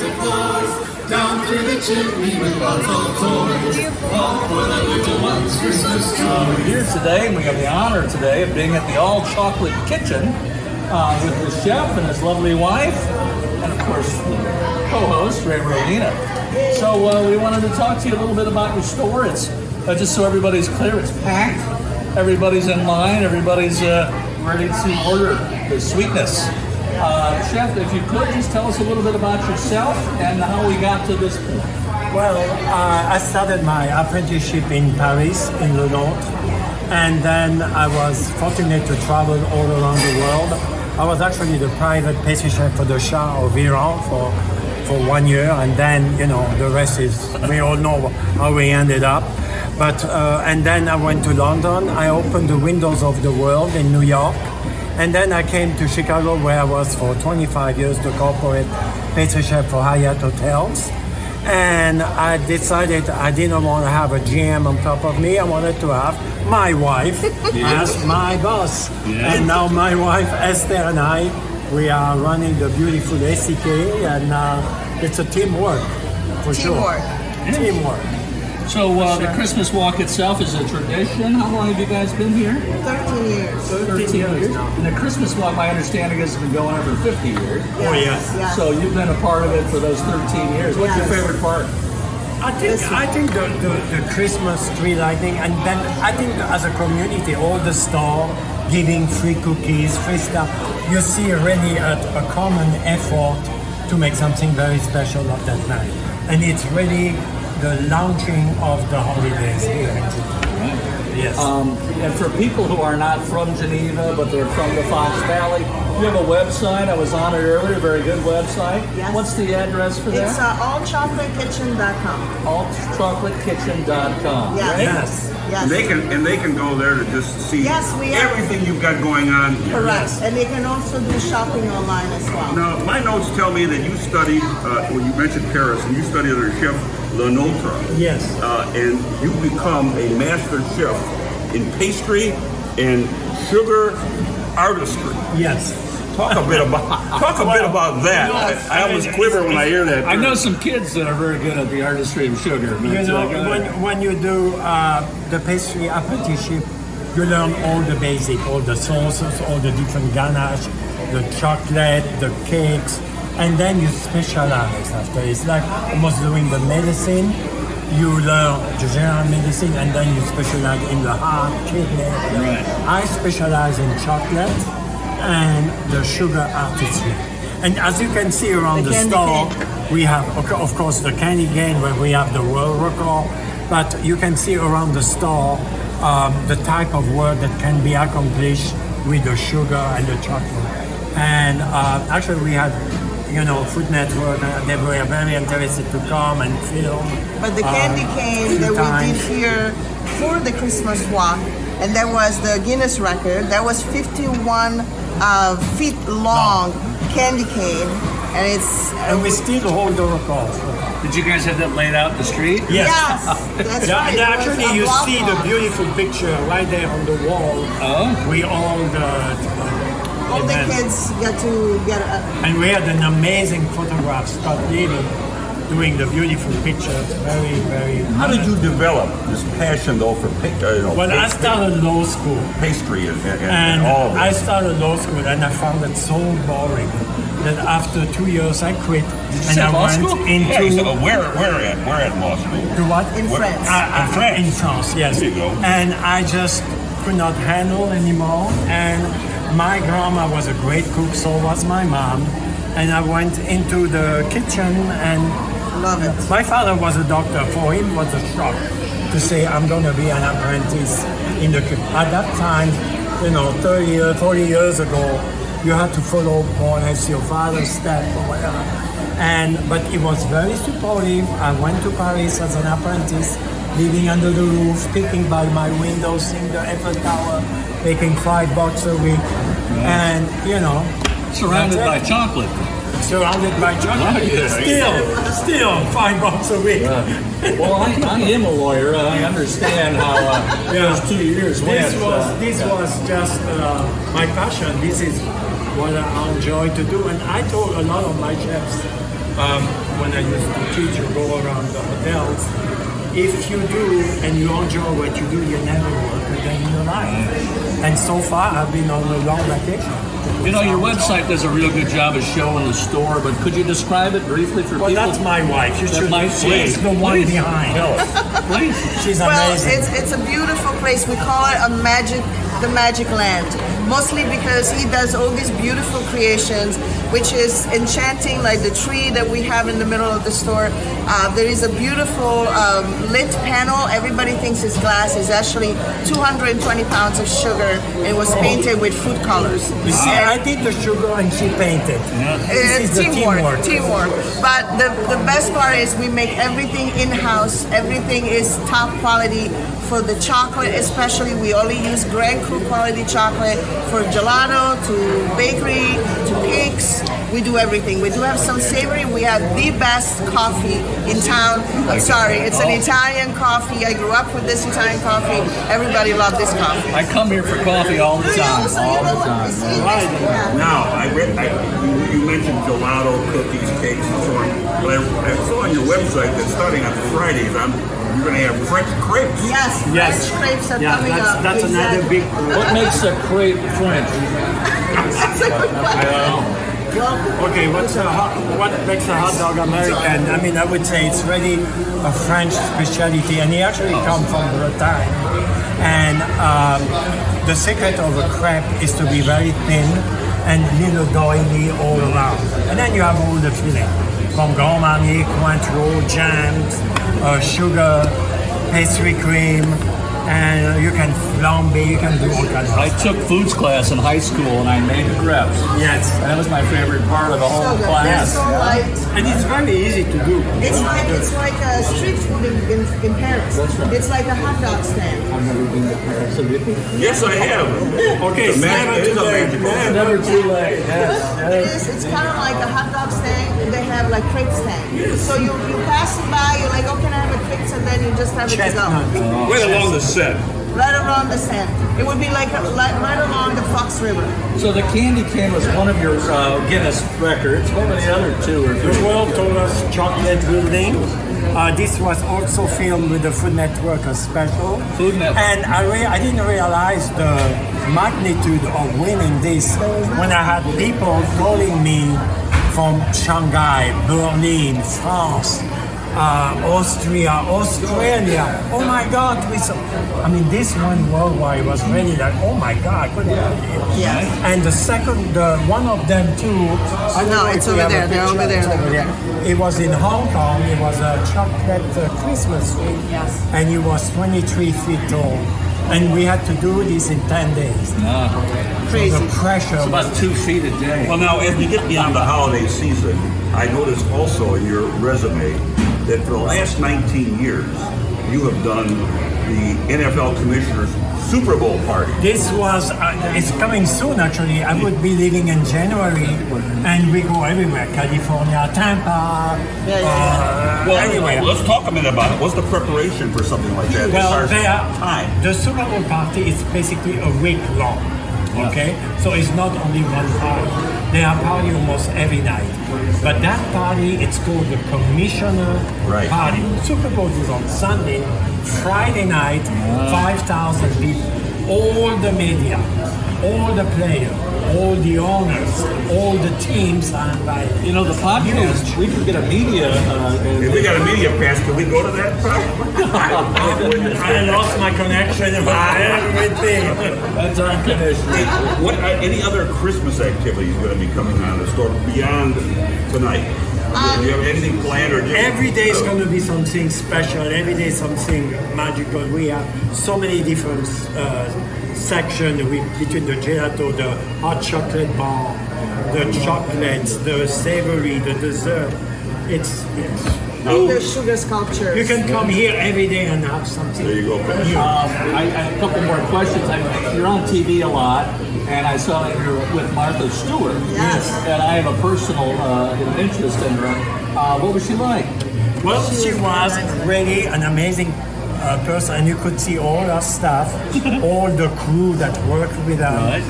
down through the chimney with. All for the little ones' Christmas joy. here today, and we have the honor today of being at the All Chocolate Kitchen uh, with the chef and his lovely wife, and of course the co-host Ray Rogina. So uh, we wanted to talk to you a little bit about your store. It's uh, just so everybody's clear, it's packed. Everybody's in line. Everybody's uh, ready to order the sweetness. Uh, chef, if you could just tell us a little bit about yourself and how we got to this point. Well, uh, I started my apprenticeship in Paris, in Le Nôtre, and then I was fortunate to travel all around the world. I was actually the private pastry chef for the Shah of Iran for for one year, and then you know the rest is we all know how we ended up. But uh, and then I went to London. I opened the windows of the world in New York, and then I came to Chicago, where I was for 25 years the corporate pastry chef for Hyatt Hotels. And I decided I didn't want to have a GM on top of me. I wanted to have my wife as my boss. And now my wife Esther and I, we are running the beautiful SEK, and uh, it's a teamwork for Teamwork. sure. Teamwork. So uh, the Christmas walk itself is a tradition. How long have you guys been here? 13 years. 13 years. And the Christmas walk, my understanding is, has been going on for 50 years. Oh, yes. yes. So you've been a part of it for those 13 years. What's your favorite part? I think I think the, the, the Christmas tree lighting and then I think as a community all the store giving free cookies, free stuff. You see really a, a common effort to make something very special of that night. And it's really the launching of the holidays here in Geneva. Yes. Um, and for people who are not from Geneva, but they're from the Fox Valley, you have a website. I was on it earlier. Very good website. Yes. What's the address for It's that? uh, allchocolatekitchen.com. AltChocolateKitchen.com. Yes. Right? yes. Yes. And they can and they can go there to just see Yes, we everything you've got going on. here. Correct. And they can also do shopping online as well. Now, my notes tell me that you studied uh, when you mentioned Paris, and you studied under Chef Lenotre. Yes. Uh, and you become a master chef in pastry and sugar artistry. Yes. Talk a bit about talk a bit about that. I, I always quiver when I hear that. I know some kids that are very good at the artistry of sugar. You know, uh, go ahead. when, when you do uh, the pastry apprenticeship, you learn all the basic, all the sauces, all the different ganache, the chocolate, the cakes, and then you specialize after. It's like almost doing the medicine. You learn the general medicine, and then you specialize in the heart, kidney. Right. I specialize in chocolate and the sugar artistry. And as you can see around The the, store, cane. we have, of course, the candy cane where we have the world record, but you can see around the store um, the type of work that can be accomplished with the sugar and the chocolate. And uh, actually, we had, you know, Food Network, uh, they were very interested to come and film. But the candy uh, cane that we did here for the Christmas walk, and that was the Guinness record. That was 51 uh, feet long candy cane, and it's And we still hold the record. Did you guys have that laid out in the street? Yes. yes, that's Yeah, right. and actually, you block see the beautiful picture right there on the wall. Oh. We all the All the kids get to get a, and we had an amazing photograph, Scott Levy, doing the beautiful pictures. Very, very. How did you develop this passion though for pa- uh, you know, Well, I started law school, pastry and, and, and and all of I started law school, and I found it so boring that after two years I quit, and say I law went school? into Yeah, so where where at where at law school? to what in What- France. I- I- France. In France, yes. There you go. And I just could not handle anymore. And my grandma was a great cook, so was my mom. And I went into the kitchen and Love it. my father was a doctor. For him, it was a shock to say, I'm going to be an apprentice in the kitchen. At that time, you know, 30 years, 40 years ago, you had to follow more or less your father's step or whatever. And but he was very supportive. I went to Paris as an apprentice, living under the roof, picking by my window, seeing the Eiffel Tower, making five bucks a week, and you know, Surrounded by chocolate. Surrounded by. Oh, yeah. Still, still five bucks a week. Well, I, I am a lawyer. I understand how uh, Yeah. those two years went. This was uh, this was just uh, my passion. This is what I enjoy to do, and I told a lot of my chefs, um, when I used to teach or go around the hotels. If you do and you enjoy what you do, you never work again in your life. And so far, I've been on a long vacation. You know, your website does a real good job of showing the store, but could you describe it briefly for Well, people? that's my wife. You that should might She's see? the one Please, behind. tell us. Please. She's Well, amazing. it's it's a beautiful place. We call it a magic, the magic land. Mostly because he does all these beautiful creations, which is enchanting, like the tree that we have in the middle of the store. Uh, there is a beautiful um, lit panel. Everybody thinks it's glass. It's actually 220 pounds of sugar. It was painted with food colors. you see, I did the sugar and she painted. This It's is uh, the teamwork, teamwork. But the, the best part is we make everything in house. Everything is top quality. For the chocolate, especially, we only use Grand Cru quality chocolate. For gelato, to bakery, to cakes, we do everything. We do have some savory. We have the best coffee in town. I'm sorry, it's an oh. Italian coffee. I grew up with this Italian coffee. Everybody loves this coffee. I come here for coffee all the time. So All the time. It's- it's- Right. yeah. Now, I read, I, you, you mentioned gelato, cookies, cakes, and so on. But I, I saw on your website that starting on Fridays, I'm, you're going to have French crepes. Yes, Yes. French crepes are Yeah, coming that's, up. that's another Exactly. big. What makes a crepe French? Okay, what's a hot, what makes a hot dog American? I mean, I would say it's really a French specialty, and it actually comes from Bretagne. And um, the secret of a crepe is to be very thin and little doily all around. And then you have all the filling from Grand Marnier, Cointreau, jams, uh, sugar, pastry cream, and uh, you can flambe, you can do all kinds of I took foods class in high school and I made the crepes. Yes. And that was my favorite part of the whole So class. It's so light. And it's very easy to do. It's like it's like a street food in, in, in Paris. That's right. It's like a hot dog stand. I've never been to Paris. Yes, I have. Okay, It's a it's never too late. magical- Never Never too late. Yes. It is. It's kind of like a hot dog stand. and They have like crepe stand. So you, you pass it by, you're like, oh, can I have a crepes? And then you just have it to Chestnut. go. Right along the set. Right around the stand. It would be like, a, like right along the Fox River. So the candy cane was one of your uh, Guinness records. What were the other two or The world famous chocolate building. Uh, this was also filmed with the Food Network a special. Food Network. And I, re- I didn't realize the magnitude of winning this when I had people calling me from Shanghai, Berlin, France, uh, Austria, Australia. Oh my God! We saw, I mean, this one worldwide was really like, oh my God, couldn't believe. Yeah. And the second, the one of them too. I don't No, know if it's we over have a there. They're picture. over there. It's over there. It was in Hong Kong. It was a chocolate uh, Christmas tree. Yes. And it was 23 feet tall. And we had to do this in 10 days. Crazy. The pressure. It's about two feet a day. Well, now, as we get beyond the holiday season, I noticed also in your resume that for the last 19 years, you have done the NFL Commissioner's Super Bowl party. This was, uh, it's coming soon actually. I would be leaving in January and we go everywhere California, Tampa, Yeah, yeah, uh, Well, anywhere. let's talk a minute about it. What's the preparation for something like that? Well, far they are, time. the Super Bowl party is basically a week long. Okay, so it's not only one party. They are party almost every night. But that party, it's called the Commissioner Right. Party. Super Bowl is on Sunday. Friday night, ah. 5,000 people. All the media, all the players, all the owners, all the teams are invited. You know, the podcast, we could get a media. Uh, If we got a media pass, can we go to that? I lost my connection with everything. that's unconditional. what are any other Christmas activities going to be coming out of the store beyond tonight? Do you have anything planned or just Every day is going to be something special. Every day something magical. We have so many different uh, sections we, between the gelato, the hot chocolate bar, the chocolates, the savory, the dessert. It's, it's And the sugar sculptures. you can come here every day and have something. There you go. Um, I, I have a couple more questions. I, you're on TV a lot, and I saw that you're with Martha Stewart. Yes. And I have a personal uh, interest in her. Uh, what was she like? Well, she was really an amazing uh, person, and you could see all our staff, all the crew that worked with her.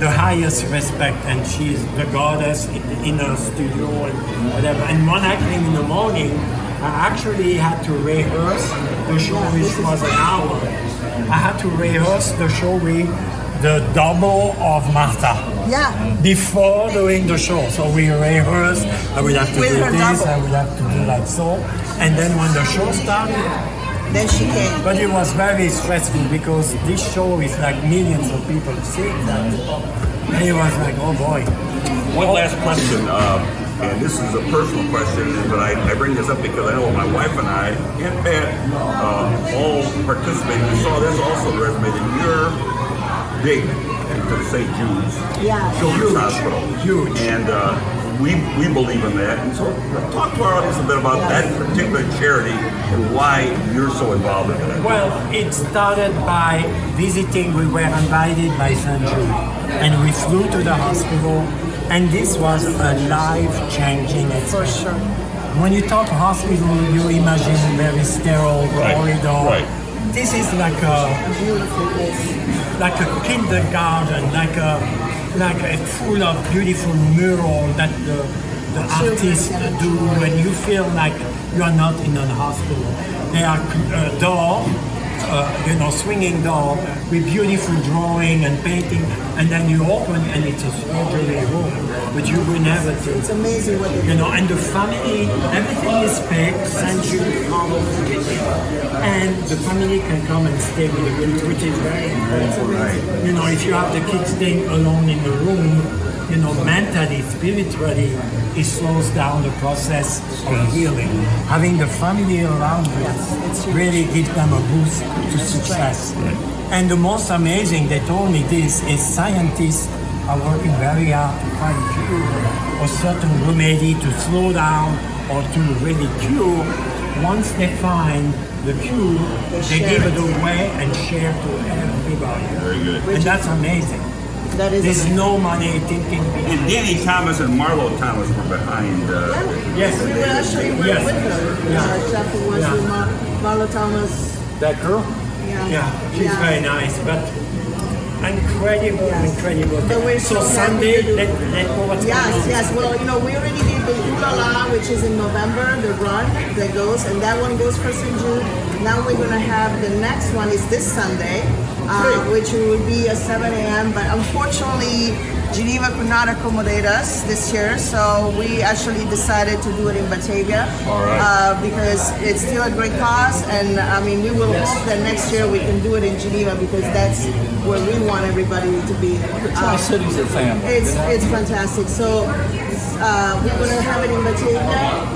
the highest respect, and she is the goddess in, in her studio and whatever. And one evening in the morning, I actually had to rehearse the show, which was an hour. I had to rehearse the show with the double of Martha Yeah. before doing the show. So we rehearsed. I would have to With do this. double. I would have to do like so. And then when the show started, Then she came. but it was very stressful because this show is like millions of people seeing that. And it was like, oh boy. One last question, uh, and this is a personal question, but I, I bring this up because I know my wife and I and Pat uh, all participated. We saw this also on the resume that you're big into the St. Jude's Yeah. Children's Hospital. Huge. And uh, we, we believe in that. And so talk to our audience a bit about that particular charity and why you're so involved in it. Well, it started by visiting. We were invited by St. Jude, and we flew to the hospital, and this was a life-changing For experience. sure. When you talk hospital, you imagine very sterile Right, corridor. right. This is like a Beautiful place. like a kindergarten, like a like a full of beautiful mural that the, the artists do, and you feel like you are not in a hospital. There are uh, door, uh, you know, swinging door with beautiful drawing and painting, and then you open and it's a surgery room, but you will never think. It's amazing what You know, and the family, everything is paid, St. Jude covers everything. And the family can come and stay with the kids, which is very important. You know, if you have the kids staying alone in the room, you know, mentally, spiritually, it slows down the process of healing. Having the family around you really gives them a boost to success. And the most amazing, they told me this, is scientists are working very hard to find a cure or certain remedy to slow down or to really cure. Once they find the cure, they, share give it. it away and share to everybody. Very good. And that's amazing. That is There's amazing. no money thinking And. Danny Thomas and Marlo Thomas were behind. Uh, Yes. We were actually work Yes. with her. Yeah. Our chef who was Yeah. with Mar- Marla Thomas. That girl? Yeah. Yeah, she's Yeah. very nice, but incredible, Yes. incredible. But we're so so happy Sunday, let, let go what's Yes, going on. yes. Well, you know, we already did the Ulala, which is in November, the run that goes, and that one goes for St. Jude. Now we're gonna have the next one is this Sunday, uh, which will be at 7 a.m. But unfortunately, Geneva could not accommodate us this year, so we actually decided to do it in Batavia. Right. Uh, because it's still a great cause, and I mean, we will hope that next year we can do it in Geneva because that's where we want everybody to be. Uh, Cities are family. it's it's fantastic. So uh, we're gonna have it in Batavia,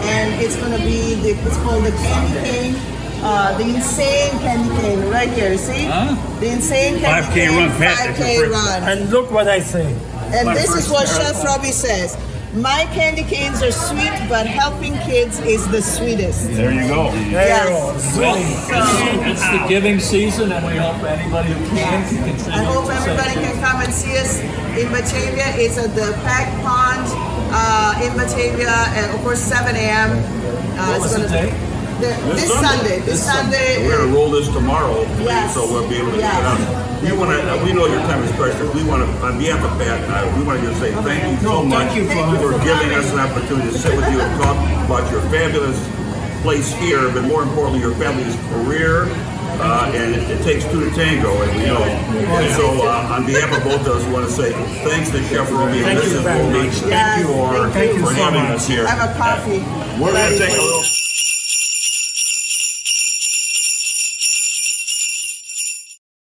and it's gonna be the, it's called the Candy Cane. Uh, the insane candy cane right here. See Huh? the insane candy 5K cane run, Pat, it's 5K a free- run. And look what I say. And My this is what marathon. Chef Roby says. My candy canes are sweet, but helping kids is the sweetest. there you go. There Yes. you go. Well, Really. it's, it's the giving season, and we hope anybody who can can. I hope everybody can come and see us in Batavia. It's at the Pack Pond uh, in Batavia, and of course 7 a.m. Uh, What was the gonna- date? The, this, Sunday. This Sunday. We're gonna roll this tomorrow, Yes. so we'll be able to Yes. get it out. We want to. We know your time is precious. We want to, on behalf of Pat, and I, we want to just say thank you so No, much thank you for- for for giving us an opportunity to sit with you and talk about your fabulous place here, but more importantly, your family's career. Uh, and it, it takes two to tango, and we know. And so, uh, on behalf of both of us, we want to say thanks to Chef Roby and Thank you Mrs. very Roby much. for, Yes, for thank you so having much. us here. Have a coffee. We're going to take a little.